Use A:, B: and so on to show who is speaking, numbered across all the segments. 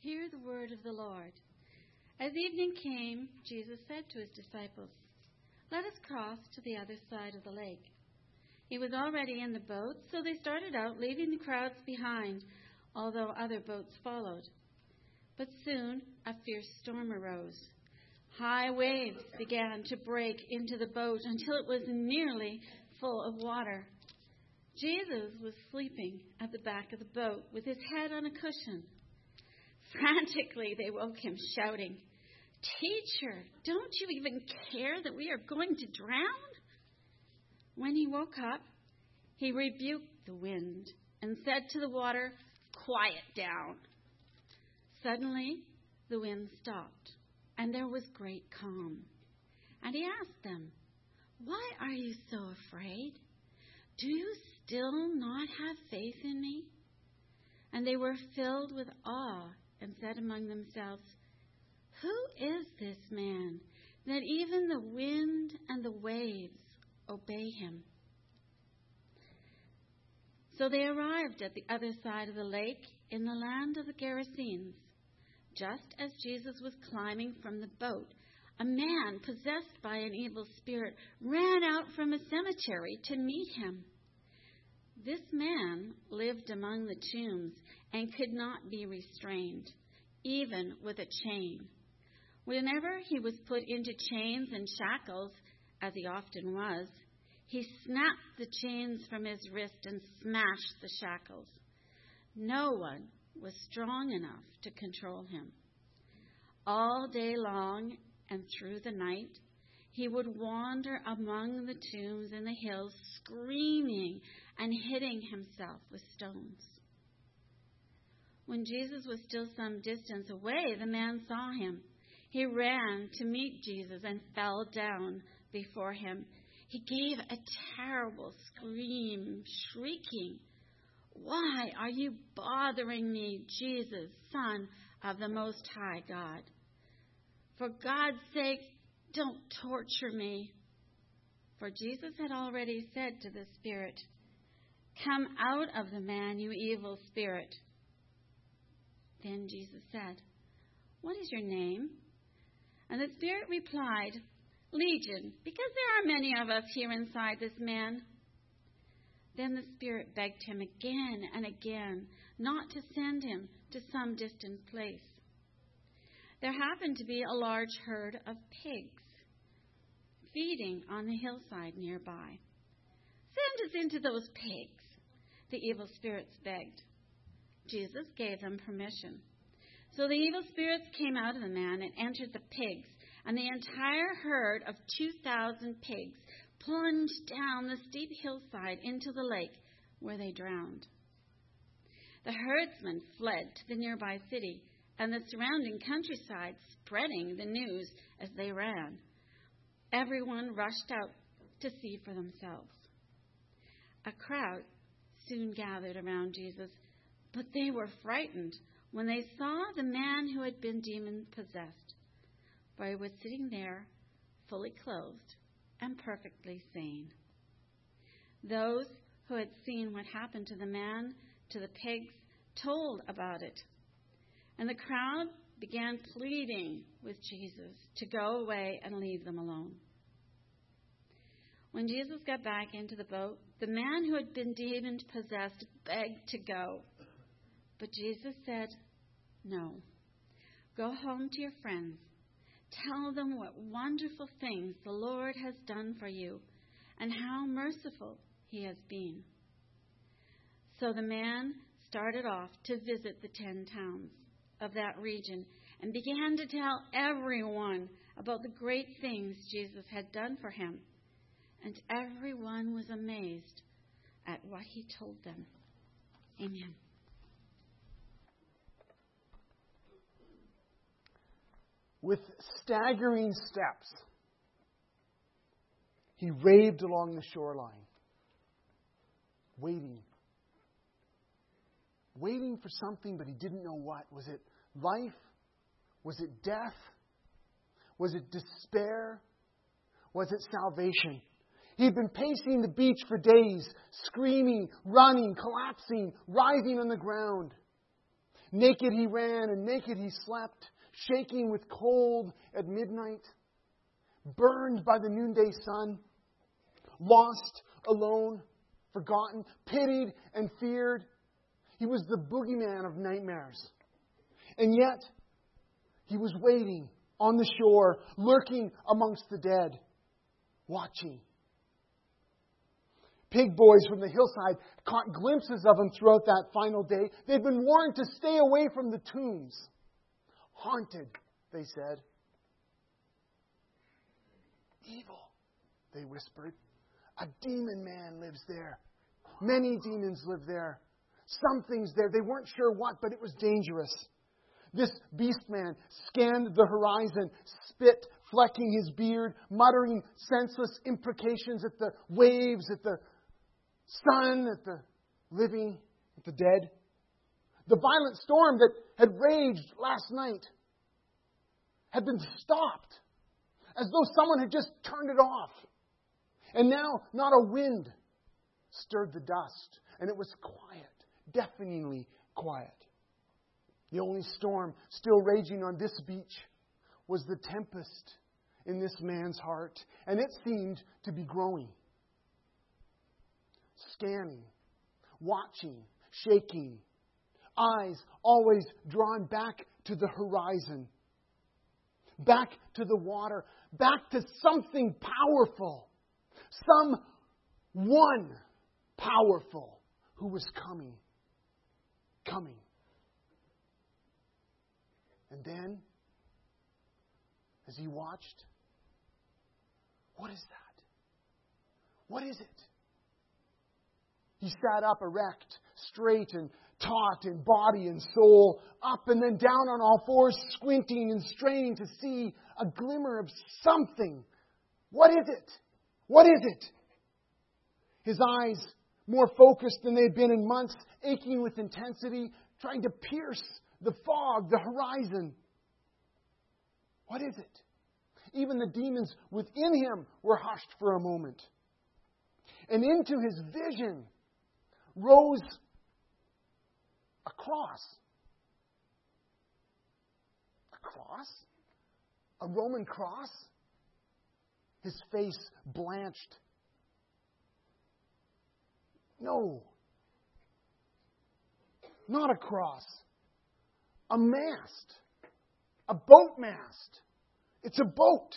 A: Hear the word of the Lord. As evening came, Jesus said to his disciples, Let us cross to the other side of the lake. He was already in the boat, so they started out, leaving the crowds behind, although other boats followed. But soon a fierce storm arose. High waves began to break into the boat until it was nearly full of water. Jesus was sleeping at the back of the boat with his head on a cushion. Frantically, they woke him, shouting, Teacher, don't you even care that we are going to drown? When he woke up, he rebuked the wind and said to the water, Quiet down. Suddenly, the wind stopped, and there was great calm. And he asked them, Why are you so afraid? Do you still not have faith in me? And they were filled with awe and said among themselves, Who is this man that even the wind and the waves obey him? So they arrived at the other side of the lake in the land of the Gerasenes. Just as Jesus was climbing from the boat, a man possessed by an evil spirit ran out from a cemetery to meet him. This man lived among the tombs and could not be restrained, even with a chain. Whenever he was put into chains and shackles, as he often was, he snapped the chains from his wrist and smashed the shackles. No one was strong enough to control him. All day long and through the night, he would wander among the tombs in the hills, screaming and hitting himself with stones. When Jesus was still some distance away, the man saw him. He ran to meet Jesus and fell down before him. He gave a terrible scream, shrieking, Why are you bothering me, Jesus, Son of the Most High God? For God's sake, don't torture me. For Jesus had already said to the Spirit, Come out of the man, you evil spirit. Then Jesus said, What is your name? And the Spirit replied, Legion, because there are many of us here inside this man. Then the Spirit begged him again and again not to send him to some distant place. There happened to be a large herd of pigs feeding on the hillside nearby. Send us into those pigs, the evil spirits begged. Jesus gave them permission. So the evil spirits came out of the man and entered the pigs, and the entire herd of 2,000 pigs plunged down the steep hillside into the lake, where they drowned. The herdsmen fled to the nearby city and the surrounding countryside, spreading the news as they ran. Everyone rushed out to see for themselves. A crowd soon gathered around Jesus but they were frightened when they saw the man who had been demon possessed, for he was sitting there, fully clothed and perfectly sane. Those who had seen what happened to the man, to the pigs, told about it. And the crowd began pleading with Jesus to go away and leave them alone. When Jesus got back into the boat, the man who had been demon possessed begged to go. But Jesus said, No. Go home to your friends. Tell them what wonderful things the Lord has done for you and how merciful he has been. So the man started off to visit the ten towns of that region and began to tell everyone about the great things Jesus had done for him. And everyone was amazed at what he told them. Amen.
B: with staggering steps, he raved along the shoreline, waiting. Waiting for something, but he didn't know what. Was it life? Was it death? Was it despair? Was it salvation? He'd been pacing the beach for days, screaming, running, collapsing, writhing on the ground. Naked he ran and naked he slept, shaking with cold at midnight, burned by the noonday sun, lost, alone, forgotten, pitied, and feared. He was the boogeyman of nightmares. And yet, he was waiting on the shore, lurking amongst the dead, watching. Pig boys from the hillside caught glimpses of him throughout that final day. They'd been warned to stay away from the tombs. Haunted, they said. Evil, they whispered. A demon man lives there. Many demons live there. Something's there. They weren't sure what, but it was dangerous. This beast man scanned the horizon, spit flecking his beard, muttering senseless imprecations at the waves, at the sun, at the living, at the dead. The violent storm that had raged last night had been stopped, as though someone had just turned it off. And now, not a wind stirred the dust, and it was quiet, deafeningly quiet. The only storm still raging on this beach was the tempest in this man's heart, and it seemed to be growing. Scanning, watching, shaking, eyes always drawn back to the horizon, back to the water, back to something powerful, some one powerful who was coming, coming. And then, as he watched, what is that? What is it? He sat up erect, straight and taut in body and soul, up and then down on all fours, squinting and straining to see a glimmer of something. What is it? What is it? His eyes, more focused than they had been in months, aching with intensity, trying to pierce the fog, the horizon. What is it? Even the demons within him were hushed for a moment. And into his vision rose a cross. A cross? A Roman cross? His face blanched. No. Not a cross a mast, a boat mast. It's a boat.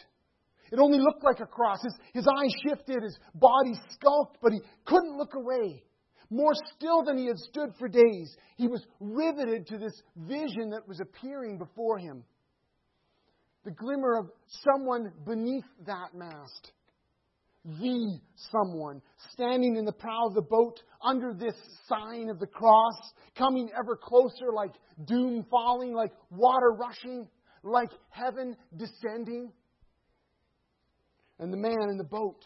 B: It only looked like a cross. His, his eyes shifted, his body skulked, but he couldn't look away. More still than he had stood for days, he was riveted to this vision that was appearing before him. The glimmer of someone beneath that mast the someone standing in the prow of the boat under this sign of the cross, coming ever closer like doom falling, like water rushing, like heaven descending. And the man in the boat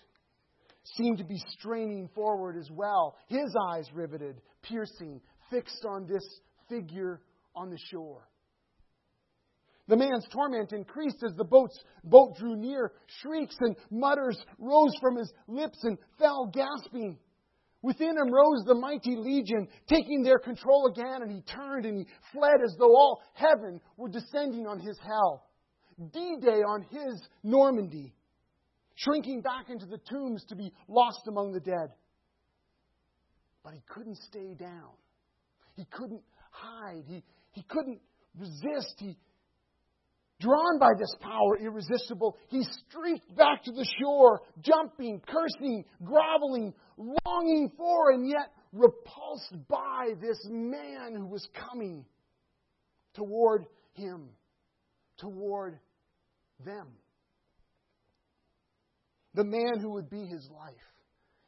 B: seemed to be straining forward as well, his eyes riveted, piercing, fixed on this figure on the shore. The man's torment increased as the boat's boat drew near. Shrieks and mutters rose from his lips and fell gasping. Within him rose the mighty legion, taking their control again, and he turned and he fled as though all heaven were descending on his hell. D Day on his Normandy, shrinking back into the tombs to be lost among the dead. But he couldn't stay down. He couldn't hide. He, he couldn't resist. He, Drawn by this power irresistible, he streaked back to the shore, jumping, cursing, groveling, longing for, and yet repulsed by this man who was coming toward him, toward them. The man who would be his life,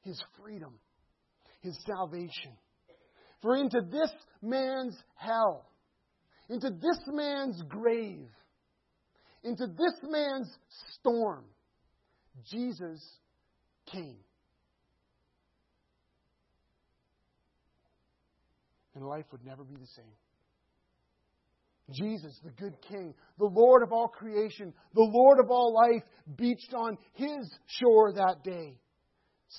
B: his freedom, his salvation. For into this man's hell, into this man's grave, into this man's storm, Jesus came. And life would never be the same. Jesus, the good King, the Lord of all creation, the Lord of all life, beached on his shore that day,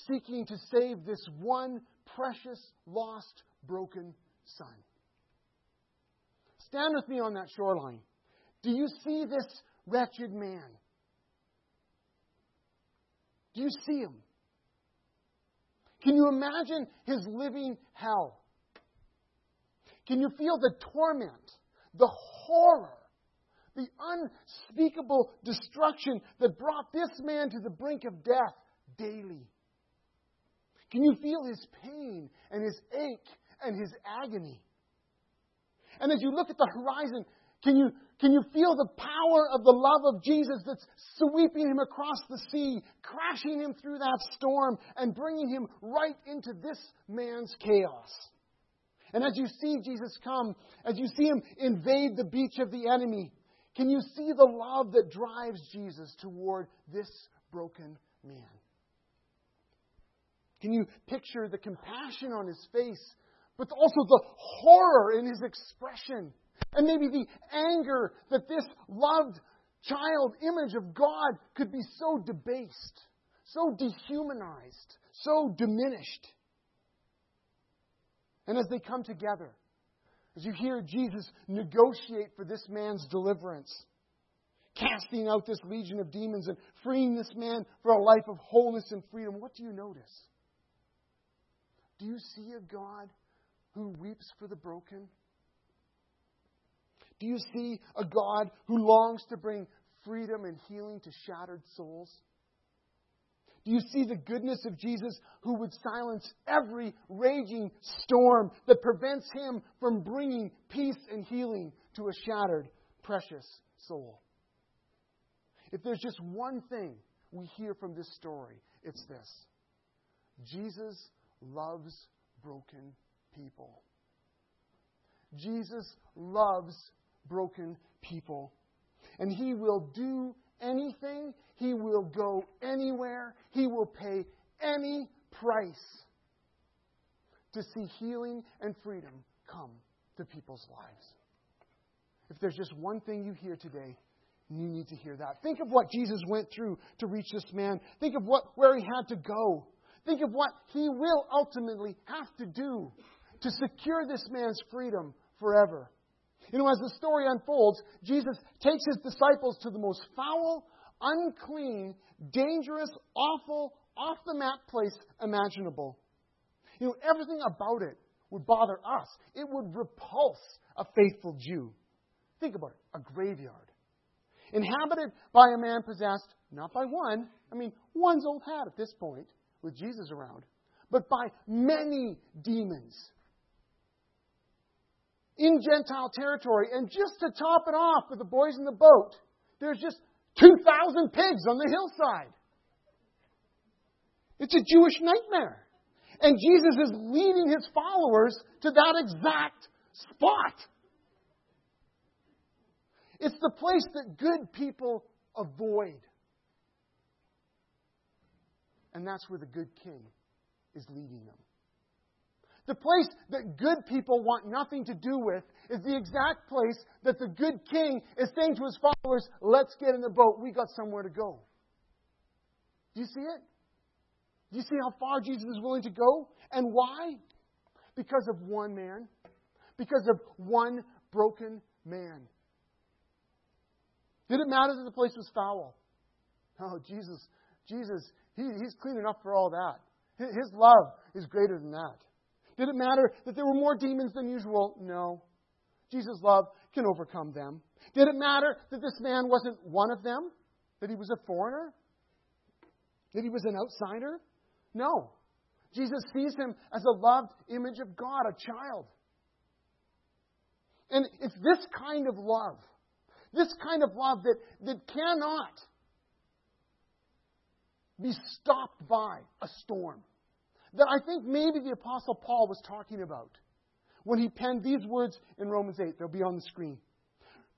B: seeking to save this one precious, lost, broken son. stand with me on that shoreline. Do you see this wretched man? Do you see him? Can you imagine his living hell? Can you feel the torment, the horror, the unspeakable destruction that brought this man to the brink of death daily? Can you feel his pain and his ache and his agony? And as you look at the horizon, can you, can you feel the power of the love of Jesus that's sweeping him across the sea, crashing him through that storm, and bringing him right into this man's chaos? And as you see Jesus come, as you see him invade the beach of the enemy, can you see the love that drives Jesus toward this broken man? Can you picture the compassion on his face, but also the horror in his expression? And maybe the anger that this loved child image of God could be so debased, so dehumanized, so diminished. And as they come together, as you hear Jesus negotiate for this man's deliverance, casting out this legion of demons and freeing this man for a life of wholeness and freedom, what do you notice? Do you see a God who weeps for the broken? Do you see a God who longs to bring freedom and healing to shattered souls? You see the goodness of Jesus who would silence every raging storm that prevents him from bringing peace and healing to a shattered, precious soul? If there's just one thing we hear from this story, it's this Jesus loves broken people. Jesus loves broken people. And he will do anything, he will go anywhere, he will pay any price to see healing and freedom come to people's lives. If there's just one thing you hear today, you need to hear that. Think of what Jesus went through to reach this man. Think of what, where he had to go. Think of what he will ultimately have to do to secure this man's freedom forever. You know, as the story unfolds, Jesus takes his disciples to the most foul, unclean, dangerous, awful, off the map place imaginable. You know, everything about it would bother us. It would repulse a faithful Jew. Think about it a graveyard. Inhabited by a man possessed not by one, I mean, one's old hat at this point with Jesus around, but by many demons in Gentile territory. And just to top it off with the boys in the boat, there's just 2,000 pigs on the hillside. It's a Jewish nightmare. And Jesus is leading his followers to that exact spot. It's the place that good people avoid. And that's where the good king is leading them. The place that good people want nothing to do with is the exact place that the good king is saying to his followers, Let's get in the boat. We got somewhere to go. Do you see it? Do you see how far Jesus is willing to go? And why? Because of one man. Because of one broken man. Did it matter that the place was foul? Oh, Jesus, Jesus, he, he's clean enough for all that. His love is greater than that. Did it matter that there were more demons than usual? No. Jesus' love can overcome them. Did it matter that this man wasn't one of them? That he was a foreigner? That he was an outsider? No. Jesus sees him as a loved image of God, a child. And it's this kind of love, this kind of love that, that cannot be stopped by a storm that I think maybe the Apostle Paul was talking about when he penned these words in Romans 8. They'll be on the screen.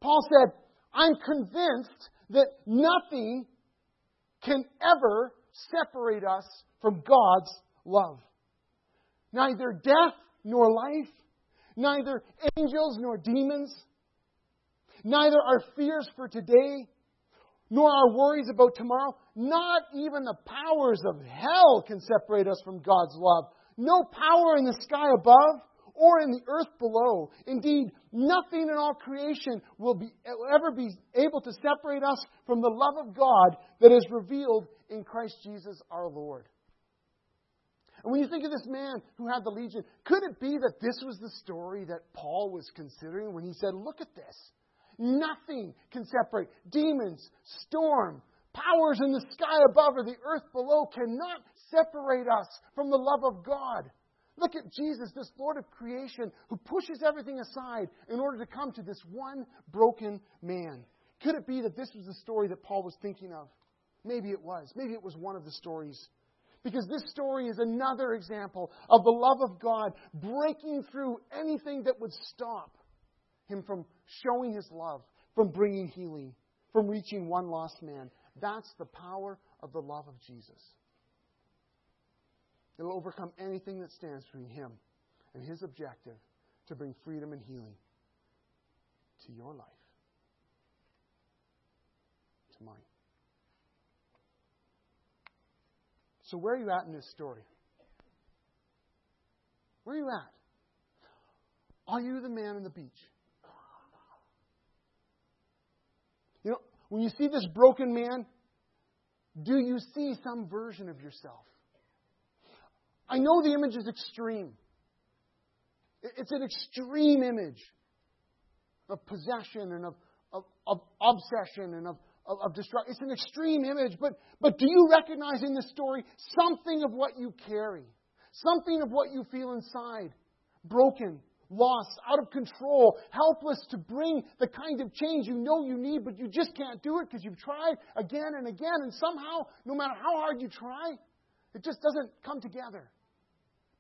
B: Paul said, I'm convinced that nothing can ever separate us from God's love. Neither death nor life, neither angels nor demons, neither our fears for today nor our worries about tomorrow. Not even the powers of hell can separate us from God's love. No power in the sky above or in the earth below. Indeed, nothing in all creation will, be, ever be able to separate us from the love of God that is revealed in Christ Jesus our Lord. And when you think of this man who had the legion, could it be that this was the story that Paul was considering when he said, Look at this. Nothing can separate. Demons, storm, powers in the sky above or the earth below cannot separate us from the love of God. Look at Jesus, this Lord of creation, who pushes everything aside in order to come to this one broken man. Could it be that this was the story that Paul was thinking of? Maybe it was. Maybe it was one of the stories. Because this story is another example of the love of God breaking through anything that would stop him from showing his love, from bringing healing, from reaching one lost man. That's the power of the love of Jesus. It'll overcome anything that stands between him and his objective to bring freedom and healing to your life, to mine. So, where are you at in this story? Where are you at? Are you the man on the beach? You know, when you see this broken man, do you see some version of yourself? I know the image is extreme. It's an extreme image of possession and of, of, of obsession and of, of, of destruction. It's an extreme image, but, but do you recognize in this story something of what you carry? Something of what you feel inside? Broken, lost, out of control, helpless to bring the kind of change you know you need, but you just can't do it because you've tried again and again, and somehow, no matter how hard you try, it just doesn't come together.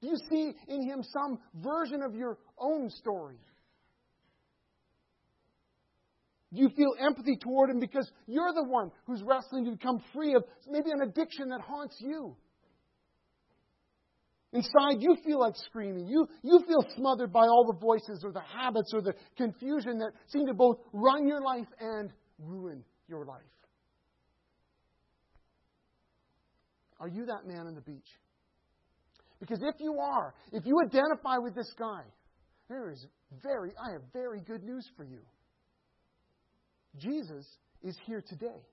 B: Do you see in him some version of your own story? Do you feel empathy toward him because you're the one who's wrestling to become free of maybe an addiction that haunts you? Inside, you feel like screaming. You, you feel smothered by all the voices or the habits or the confusion that seem to both run your life and ruin your life. Are you that man on the beach? Because if you are, if you identify with this guy, there is very, I have very good news for you. Jesus is here today.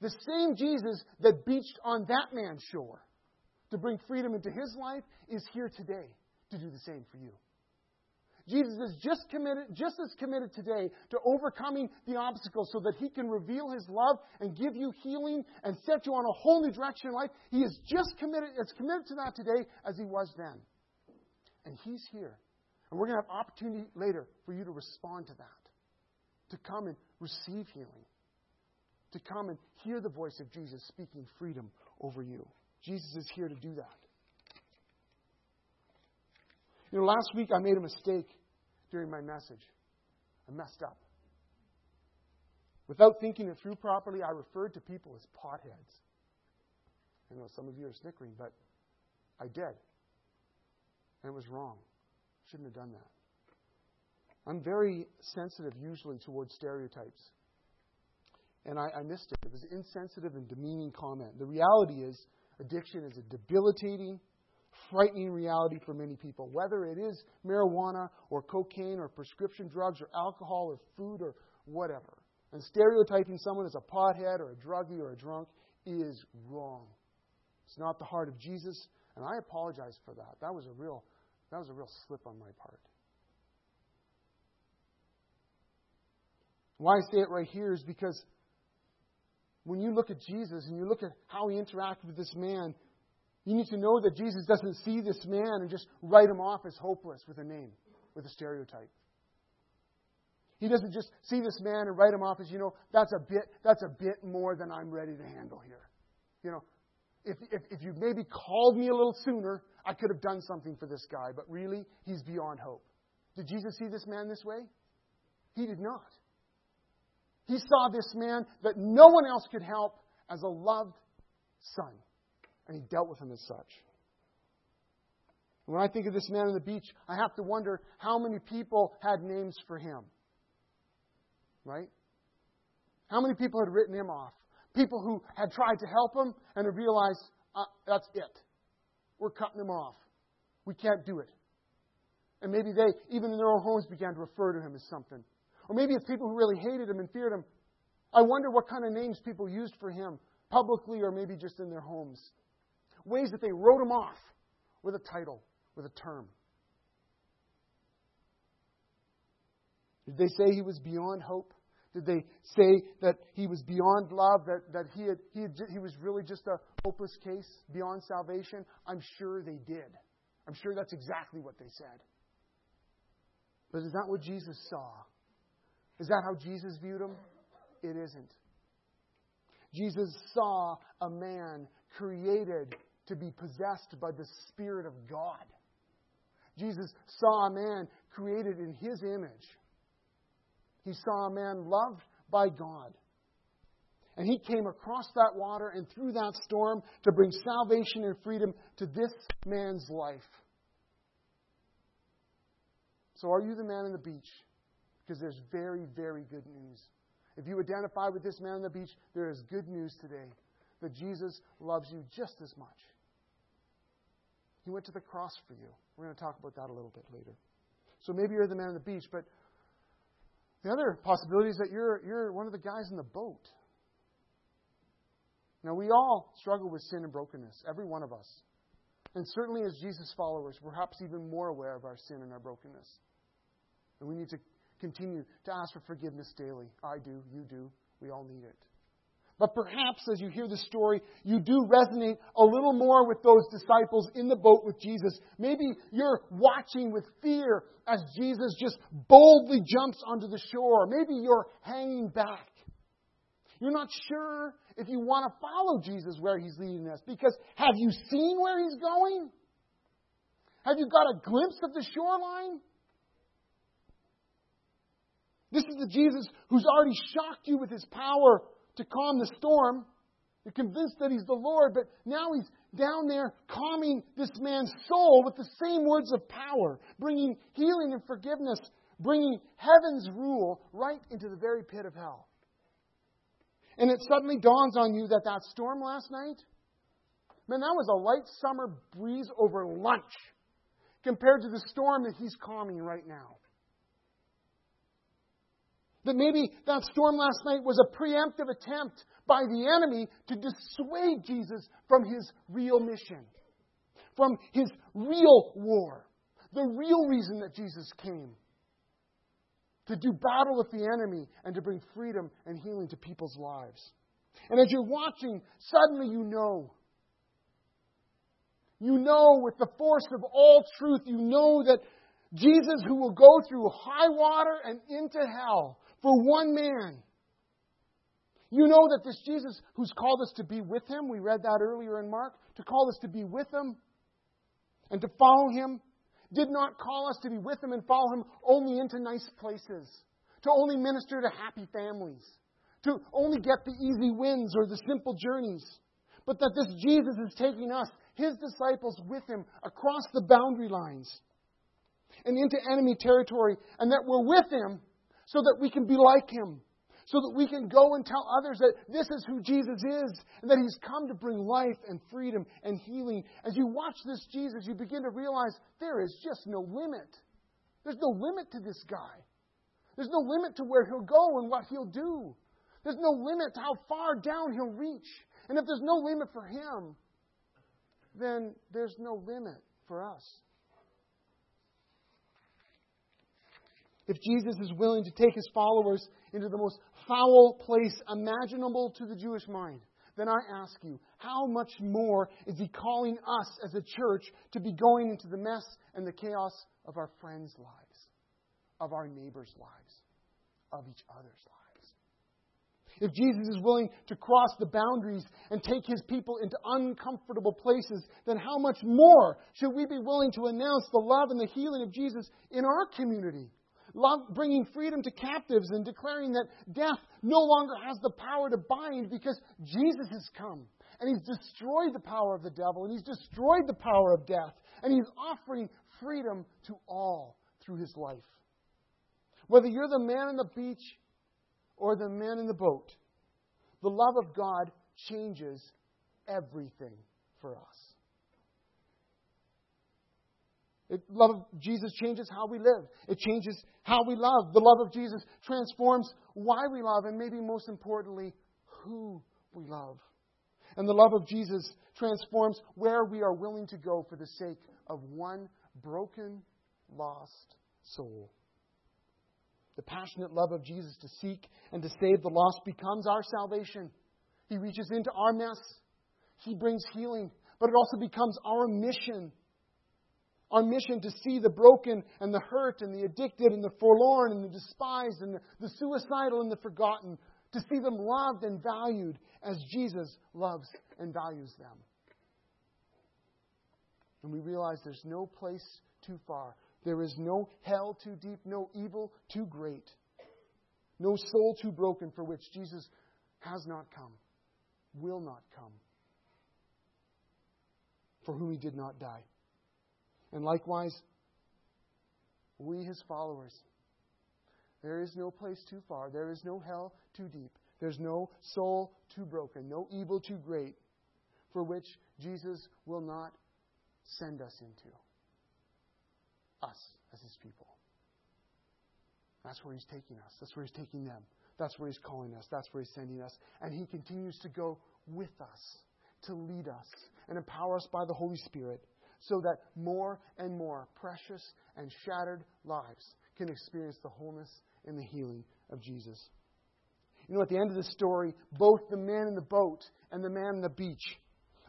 B: The same Jesus that beached on that man's shore to bring freedom into his life is here today to do the same for you. Jesus is just committed, just as committed today to overcoming the obstacles so that he can reveal his love and give you healing and set you on a whole new direction in life. He is just committed, as committed to that today as he was then. And he's here. And we're going to have opportunity later for you to respond to that, to come and receive healing, to come and hear the voice of Jesus speaking freedom over you. Jesus is here to do that. You know, last week I made a mistake during my message. I messed up. Without thinking it through properly, I referred to people as potheads. I know some of you are snickering, but I did. And it was wrong. Shouldn't have done that. I'm very sensitive usually towards stereotypes. And I, I missed it. It was an insensitive and demeaning comment. The reality is, addiction is a debilitating, frightening reality for many people, whether it is marijuana or cocaine or prescription drugs or alcohol or food or whatever. And stereotyping someone as a pothead or a druggie or a drunk is wrong. It's not the heart of Jesus, and I apologize for that. That was a real that was a real slip on my part. Why I say it right here is because when you look at Jesus and you look at how he interacted with this man, you need to know that Jesus doesn't see this man and just write him off as hopeless with a name, with a stereotype. He doesn't just see this man and write him off as, you know, that's a bit, that's a bit more than I'm ready to handle here. You know, if, if, if you maybe called me a little sooner, I could have done something for this guy, but really, he's beyond hope. Did Jesus see this man this way? He did not. He saw this man that no one else could help as a loved son and he dealt with him as such. When I think of this man on the beach, I have to wonder how many people had names for him. Right? How many people had written him off? People who had tried to help him and had realized, uh, that's it. We're cutting him off. We can't do it. And maybe they, even in their own homes, began to refer to him as something. Or maybe it's people who really hated him and feared him. I wonder what kind of names people used for him, publicly or maybe just in their homes. Ways that they wrote him off with a title, with a term. Did they say he was beyond hope? Did they say that he was beyond love, that, that he, had, he, had, he was really just a hopeless case beyond salvation? I'm sure they did. I'm sure that's exactly what they said. But is that what Jesus saw? Is that how Jesus viewed him? It isn't. Jesus saw a man created to be possessed by the Spirit of God. Jesus saw a man created in his image he saw a man loved by God. And he came across that water and through that storm to bring salvation and freedom to this man's life. So, are you the man on the beach? Because there's very, very good news. If you identify with this man on the beach, there is good news today that Jesus loves you just as much. He went to the cross for you. We're going to talk about that a little bit later. So maybe you're the man on the beach, but the other possibility is that you're, you're one of the guys in the boat. Now, we all struggle with sin and brokenness, every one of us. And certainly as Jesus followers, perhaps even more aware of our sin and our brokenness. And we need to continue to ask for forgiveness daily. I do, you do, we all need it. But perhaps as you hear the story, you do resonate a little more with those disciples in the boat with Jesus. Maybe you're watching with fear as Jesus just boldly jumps onto the shore. Maybe you're hanging back. You're not sure if you want to follow Jesus where he's leading us because have you seen where he's going? Have you got a glimpse of the shoreline? This is the Jesus who's already shocked you with his power to calm the storm. You're convinced that he's the Lord, but now he's down there calming this man's soul with the same words of power, bringing healing and forgiveness, bringing heaven's rule right into the very pit of hell. And it suddenly dawns on you that that storm last night, man, that was a light summer breeze over lunch compared to the storm that he's calming right now. That maybe that storm last night was a preemptive attempt by the enemy to dissuade Jesus from his real mission, from his real war, the real reason that Jesus came to do battle with the enemy and to bring freedom and healing to people's lives. And as you're watching, suddenly you know. You know with the force of all truth, you know that Jesus, who will go through high water and into hell, for one man. You know that this Jesus who's called us to be with him, we read that earlier in Mark, to call us to be with him and to follow him, did not call us to be with him and follow him only into nice places, to only minister to happy families, to only get the easy wins or the simple journeys, but that this Jesus is taking us, his disciples, with him across the boundary lines and into enemy territory, and that we're with him so that we can be like him, so that we can go and tell others that this is who Jesus is and that he's come to bring life and freedom and healing. As you watch this Jesus, you begin to realize there is just no limit. There's no limit to this guy. There's no limit to where he'll go and what he'll do. There's no limit to how far down he'll reach. And if there's no limit for him, then there's no limit for us. If Jesus is willing to take his followers into the most foul place imaginable to the Jewish mind, then I ask you, how much more is he calling us as a church to be going into the mess and the chaos of our friends' lives, of our neighbors' lives, of each other's lives? If Jesus is willing to cross the boundaries and take his people into uncomfortable places, then how much more should we be willing to announce the love and the healing of Jesus in our community? Bringing freedom to captives and declaring that death no longer has the power to bind because Jesus has come and he's destroyed the power of the devil and he's destroyed the power of death and he's offering freedom to all through his life. Whether you're the man on the beach or the man in the boat, the love of God changes everything for us. It, love of Jesus changes how we live. It changes how we love. The love of Jesus transforms why we love, and maybe most importantly, who we love. And the love of Jesus transforms where we are willing to go for the sake of one broken, lost soul. The passionate love of Jesus to seek and to save the lost becomes our salvation. He reaches into our mess. He brings healing. But it also becomes our mission our mission to see the broken and the hurt and the addicted and the forlorn and the despised and the, the suicidal and the forgotten, to see them loved and valued as Jesus loves and values them. And we realize there's no place too far. There is no hell too deep, no evil too great, no soul too broken for which Jesus has not come, will not come, for whom he did not die. And likewise, we, his followers, there is no place too far. There is no hell too deep. There's no soul too broken, no evil too great for which Jesus will not send us into. Us as his people. That's where he's taking us. That's where he's taking them. That's where he's calling us. That's where he's sending us. And he continues to go with us, to lead us, and empower us by the Holy Spirit so that more and more precious and shattered lives can experience the wholeness and the healing of Jesus. You know, at the end of the story, both the man in the boat and the man on the beach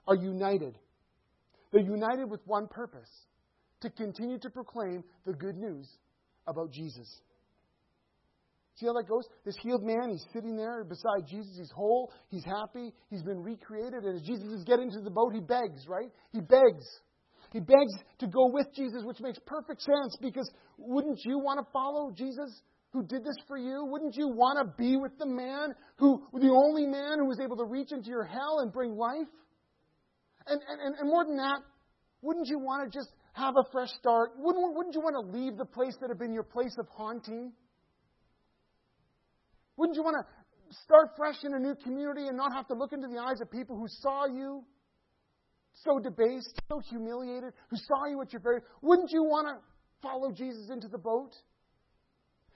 B: are united. They're united with one purpose to continue to proclaim the good news about Jesus. See how that goes? This healed man, he's sitting there beside Jesus. He's whole. He's happy. He's been recreated. And as Jesus is getting to the boat, he begs, right? He begs. He begs to go with Jesus, which makes perfect sense because wouldn't you want to follow Jesus who did this for you? Wouldn't you want to be with the man who, the only man who was able to reach into your hell and bring life? And, and, and more than that, wouldn't you want to just have a fresh start? Wouldn't, wouldn't you want to leave the place that had been your place of haunting? Wouldn't you want to start fresh in a new community and not have to look into the eyes of people who saw you so debased, so humiliated, who saw you at your very. Wouldn't you want to follow Jesus into the boat?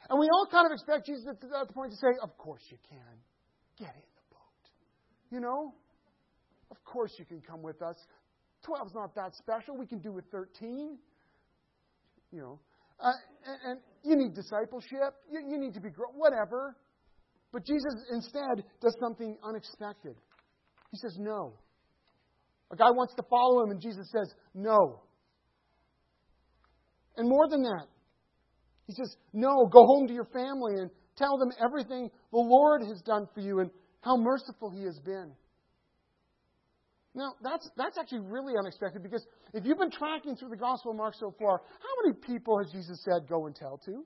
B: And we all kind of expect Jesus at the point to say, Of course you can. Get in the boat. You know? Of course you can come with us. Twelve's not that special. We can do with 13. You know. Uh, and, and, you need discipleship. You, you need to be grown. Whatever. But Jesus instead does something unexpected. He says, No. A guy wants to follow him, and Jesus says, No. And more than that, he says, No, go home to your family and tell them everything the Lord has done for you and how merciful he has been. Now, that's, that's actually really unexpected because if you've been tracking through the Gospel of Mark so far, how many people has Jesus said, Go and tell to?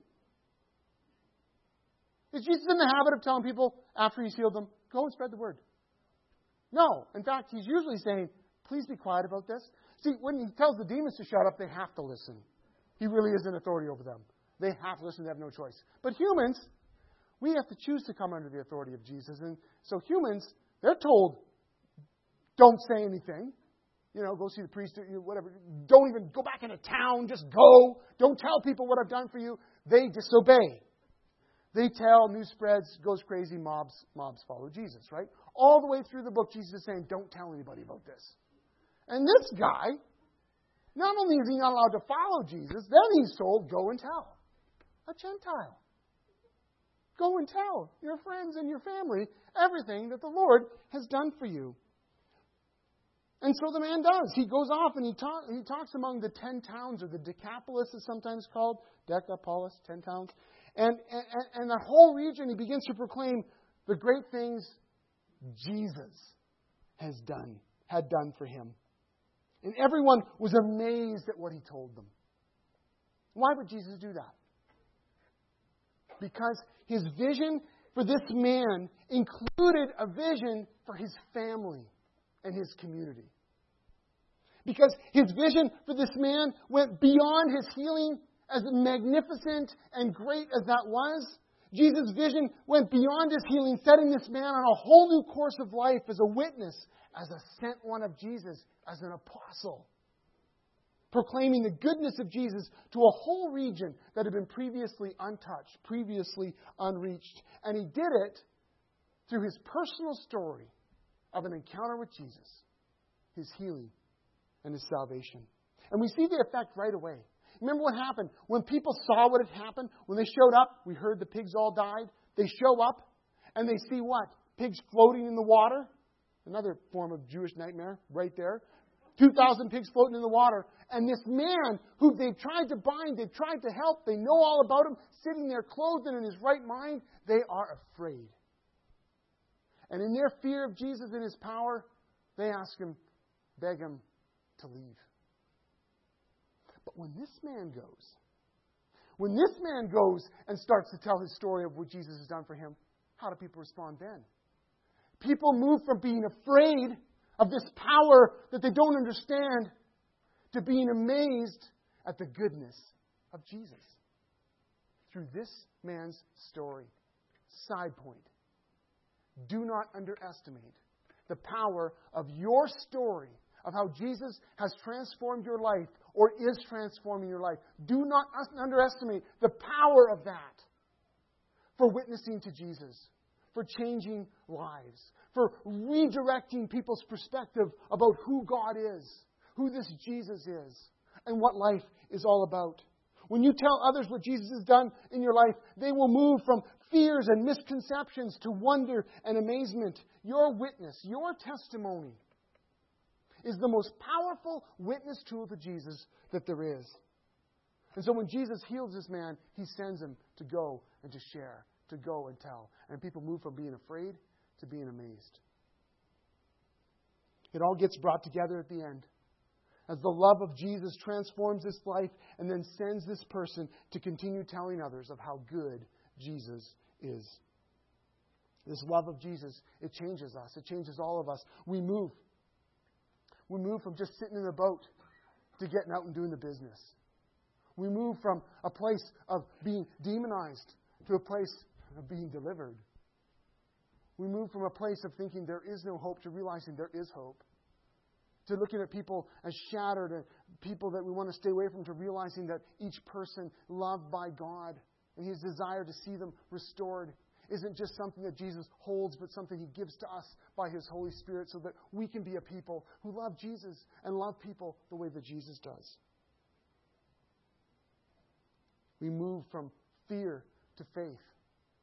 B: Is Jesus in the habit of telling people after he's healed them, Go and spread the word? No. In fact, he's usually saying, Please be quiet about this. See, when he tells the demons to shut up, they have to listen. He really is an authority over them. They have to listen, they have no choice. But humans, we have to choose to come under the authority of Jesus. And so humans, they're told, don't say anything. You know, go see the priest, or whatever. Don't even go back into town. Just go. Don't tell people what I've done for you. They disobey. They tell, news spreads, goes crazy, mobs, mobs follow Jesus, right? All the way through the book, Jesus is saying, don't tell anybody about this. And this guy, not only is he not allowed to follow Jesus, then he's told, go and tell. A Gentile. Go and tell your friends and your family everything that the Lord has done for you. And so the man does. He goes off and he, talk, he talks among the ten towns, or the Decapolis is sometimes called. Decapolis, ten towns. And, and, and that whole region, he begins to proclaim the great things Jesus has done, had done for him. And everyone was amazed at what he told them. Why would Jesus do that? Because his vision for this man included a vision for his family and his community. Because his vision for this man went beyond his healing, as magnificent and great as that was. Jesus' vision went beyond his healing, setting this man on a whole new course of life as a witness, as a sent one of Jesus, as an apostle. proclaiming the goodness of Jesus to a whole region that had been previously untouched, previously unreached. And he did it through his personal story of an encounter with Jesus, his healing, and his salvation. And we see the effect right away. Remember what happened? When people saw what had happened, when they showed up, we heard the pigs all died. They show up and they see what? Pigs floating in the water. Another form of Jewish nightmare right there. 2,000 pigs floating in the water. And this man who they've tried to bind, they've tried to help, they know all about him, sitting there clothed and in his right mind, they are afraid. And in their fear of Jesus and his power, they ask him, beg him to leave. But when this man goes, when this man goes and starts to tell his story of what Jesus has done for him, how do people respond then? People move from being afraid of this power that they don't understand to being amazed at the goodness of Jesus. Through this man's story. Side point. Do not underestimate the power of your story of how Jesus has transformed your life or is transforming your life. Do not underestimate the power of that for witnessing to Jesus, for changing lives, for redirecting people's perspective about who God is, who this Jesus is, and what life is all about. When you tell others what Jesus has done in your life, they will move from fears and misconceptions to wonder and amazement. Your witness, your testimony, is the most powerful witness tool to Jesus that there is. And so when Jesus heals this man, he sends him to go and to share, to go and tell. And people move from being afraid to being amazed. It all gets brought together at the end. As the love of Jesus transforms this life and then sends this person to continue telling others of how good Jesus is. This love of Jesus, it changes us. It changes all of us. We move. We move from just sitting in the boat to getting out and doing the business. We move from a place of being demonized to a place of being delivered. We move from a place of thinking there is no hope to realizing there is hope. To looking at people as shattered and people that we want to stay away from to realizing that each person loved by God and his desire to see them restored isn't just something that Jesus holds, but something he gives to us by his Holy Spirit so that we can be a people who love Jesus and love people the way that Jesus does. We move from fear to faith,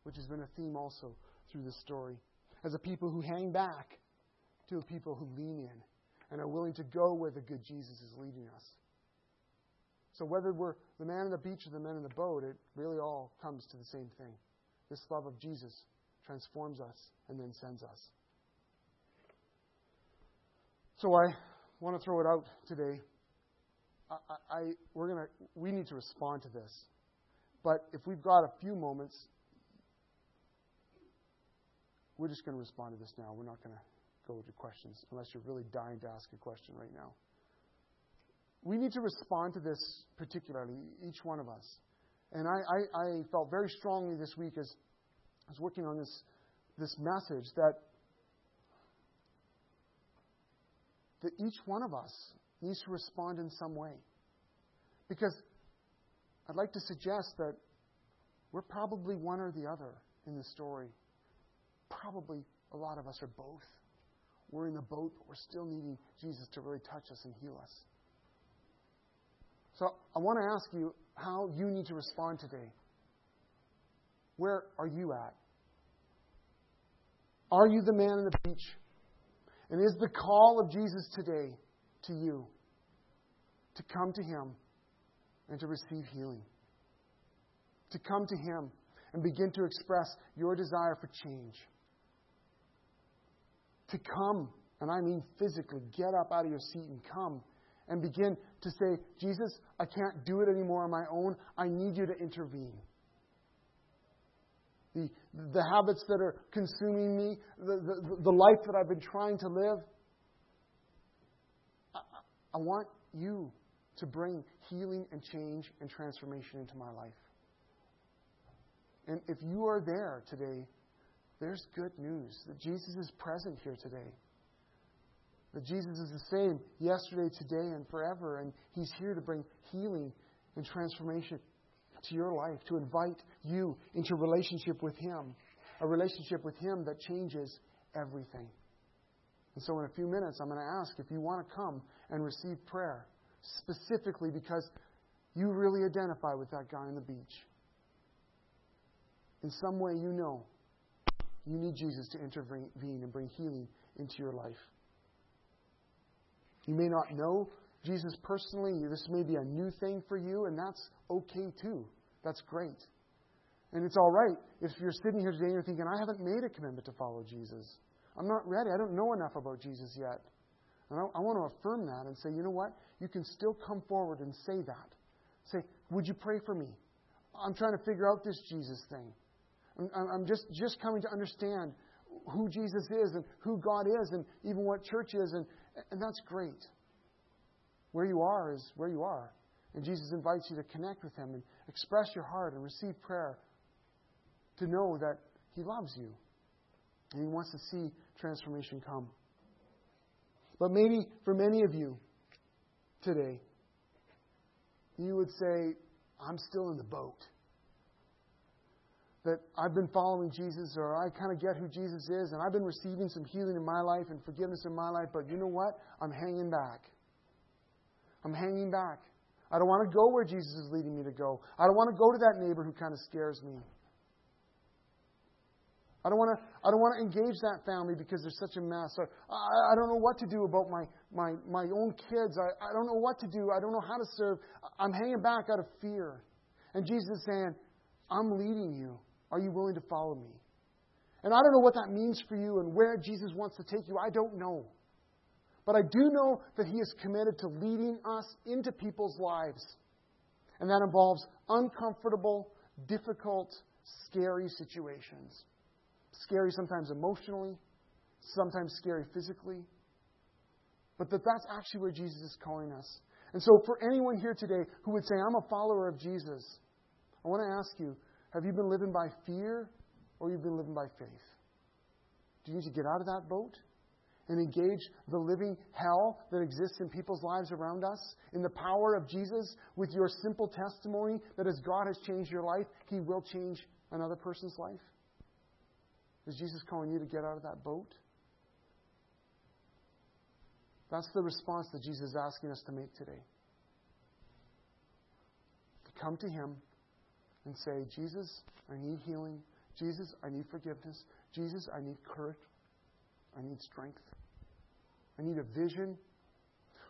B: which has been a theme also through this story. As a people who hang back to a people who lean in and are willing to go where the good Jesus is leading us. So whether we're the man on the beach or the man in the boat, it really all comes to the same thing. This love of Jesus transforms us and then sends us. So I want to throw it out today. I, I, we're gonna, we need to respond to this. But if we've got a few moments, we're just going to respond to this now. We're not going to go to questions unless you're really dying to ask a question right now. We need to respond to this particularly, each one of us. And I, I, I felt very strongly this week as I was working on this, this message that, that each one of us needs to respond in some way. Because I'd like to suggest that we're probably one or the other in the story. Probably a lot of us are both. We're in the boat, but we're still needing Jesus to really touch us and heal us. So I want to ask you how you need to respond today. Where are you at? Are you the man on the beach? And is the call of Jesus today to you to come to Him and to receive healing? To come to Him and begin to express your desire for change? To come, and I mean physically, get up out of your seat and come and begin to say, Jesus, I can't do it anymore on my own. I need you to intervene. The, the habits that are consuming me, the, the, the life that I've been trying to live, I, I want you to bring healing and change and transformation into my life. And if you are there today, there's good news that Jesus is present here today. That Jesus is the same yesterday, today, and forever, and He's here to bring healing and transformation to your life, to invite you into relationship with Him, a relationship with Him that changes everything. And so, in a few minutes, I'm going to ask if you want to come and receive prayer, specifically because you really identify with that guy on the beach. In some way, you know you need Jesus to intervene and bring healing into your life. You may not know Jesus personally. This may be a new thing for you, and that's okay too. That's great. And it's all right if you're sitting here today and you're thinking, I haven't made a commitment to follow Jesus. I'm not ready. I don't know enough about Jesus yet. And I, I want to affirm that and say, you know what? You can still come forward and say that. Say, would you pray for me? I'm trying to figure out this Jesus thing. I'm, just, just coming to understand who Jesus is and who God is and even what church is. And, and that's great. Where you are is where you are. And Jesus invites you to connect with Him and express your heart and receive prayer to know that He loves you and He wants to see transformation come. But maybe for many of you today, you would say, I'm still in the boat. That I've been following Jesus, or I kind of get who Jesus is, and I've been receiving some healing in my life and forgiveness in my life, but you know what? I'm hanging back. I'm hanging back. I don't want to go where Jesus is leading me to go. I don't want to go to that neighbor who kind of scares me. I don't want to. I don't want to engage that family because they're such a mess. Or I, I don't know what to do about my my my own kids. I, I don't know what to do. I don't know how to serve. I'm hanging back out of fear. And Jesus is saying, "I'm leading you. Are you willing to follow me?" And I don't know what that means for you and where Jesus wants to take you. I don't know. But I do know that He is committed to leading us into people's lives. And that involves uncomfortable, difficult, scary situations. Scary sometimes emotionally, sometimes scary physically. But that that's actually where Jesus is calling us. And so, for anyone here today who would say, I'm a follower of Jesus, I want to ask you have you been living by fear or you've been living by faith? Do you need to get out of that boat? and engage the living hell that exists in people's lives around us, in the power of Jesus, with your simple testimony that as God has changed your life, He will change another person's life? Is Jesus calling you to get out of that boat? That's the response that Jesus is asking us to make today. To come to Him and say, Jesus, I need healing. Jesus, I need forgiveness. Jesus, I need courage. I need strength. I need a vision.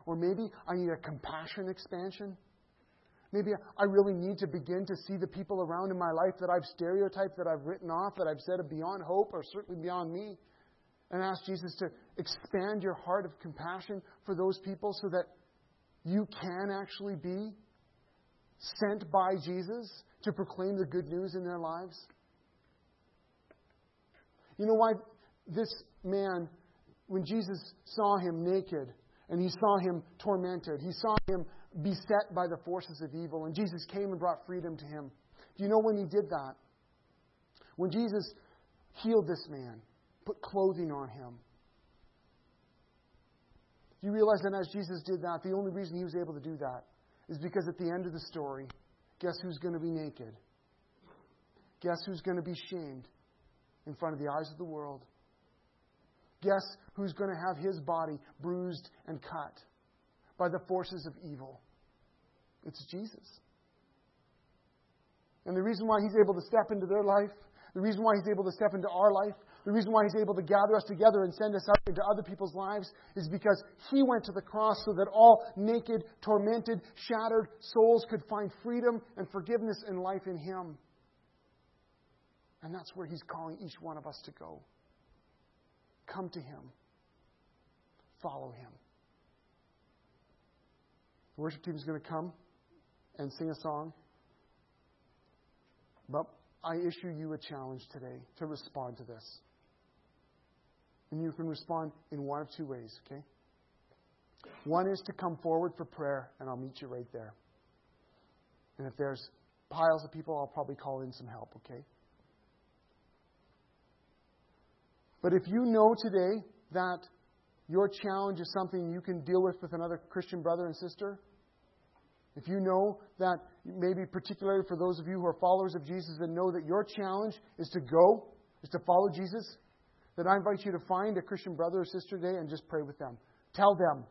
B: Or maybe I need a compassion expansion. Maybe I really need to begin to see the people around in my life that I've stereotyped, that I've written off, that I've said are beyond hope or certainly beyond me. And ask Jesus to expand your heart of compassion for those people so that you can actually be sent by Jesus to proclaim the good news in their lives. You know why this man when Jesus saw him naked and he saw him tormented, he saw him beset by the forces of evil, and Jesus came and brought freedom to him. Do you know when he did that? When Jesus healed this man, put clothing on him. Do you realize that as Jesus did that, the only reason he was able to do that is because at the end of the story, guess who's going to be naked? Guess who's going to be shamed in front of the eyes of the world? Guess who's going to have his body bruised and cut by the forces of evil? It's Jesus. And the reason why he's able to step into their life, the reason why he's able to step into our life, the reason why he's able to gather us together and send us out into other people's lives is because he went to the cross so that all naked, tormented, shattered souls could find freedom and forgiveness and life in him. And that's where he's calling each one of us to go. Come to Him. Follow Him. The worship team is going to come and sing a song. But I issue you a challenge today to respond to this. And you can respond in one of two ways, okay? One is to come forward for prayer, and I'll meet you right there. And if there's piles of people, I'll probably call in some help, okay? But if you know today that your challenge is something you can deal with with another Christian brother and sister, if you know that, maybe particularly for those of you who are followers of Jesus and know that your challenge is to go, is to follow Jesus, then I invite you to find a Christian brother or sister today and just pray with them. Tell them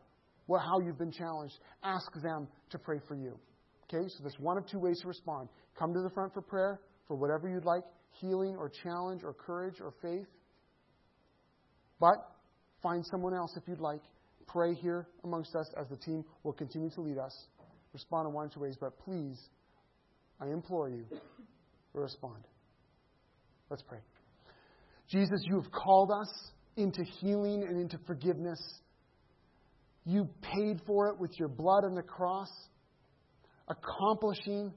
B: what, how you've been challenged. Ask them to pray for you. Okay, so there's one of two ways to respond. Come to the front for prayer for whatever you'd like healing or challenge or courage or faith. But find someone else if you'd like. Pray here amongst us as the team will continue to lead us. Respond in one of two ways, but please, I implore you, respond. Let's pray. Jesus, you have called us into healing and into forgiveness. You paid for it with your blood on the cross, accomplishing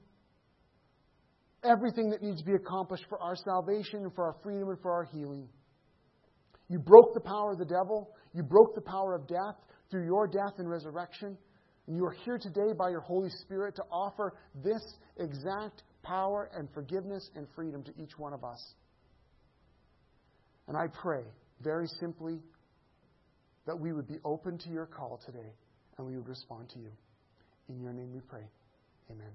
B: everything that needs to be accomplished for our salvation and for our freedom and for our healing. You broke the power of the devil. You broke the power of death through your death and resurrection. And you are here today by your Holy Spirit to offer this exact power and forgiveness and freedom to each one of us. And I pray, very simply, that we would be open to your call today and we would respond to you. In your name we pray. Amen.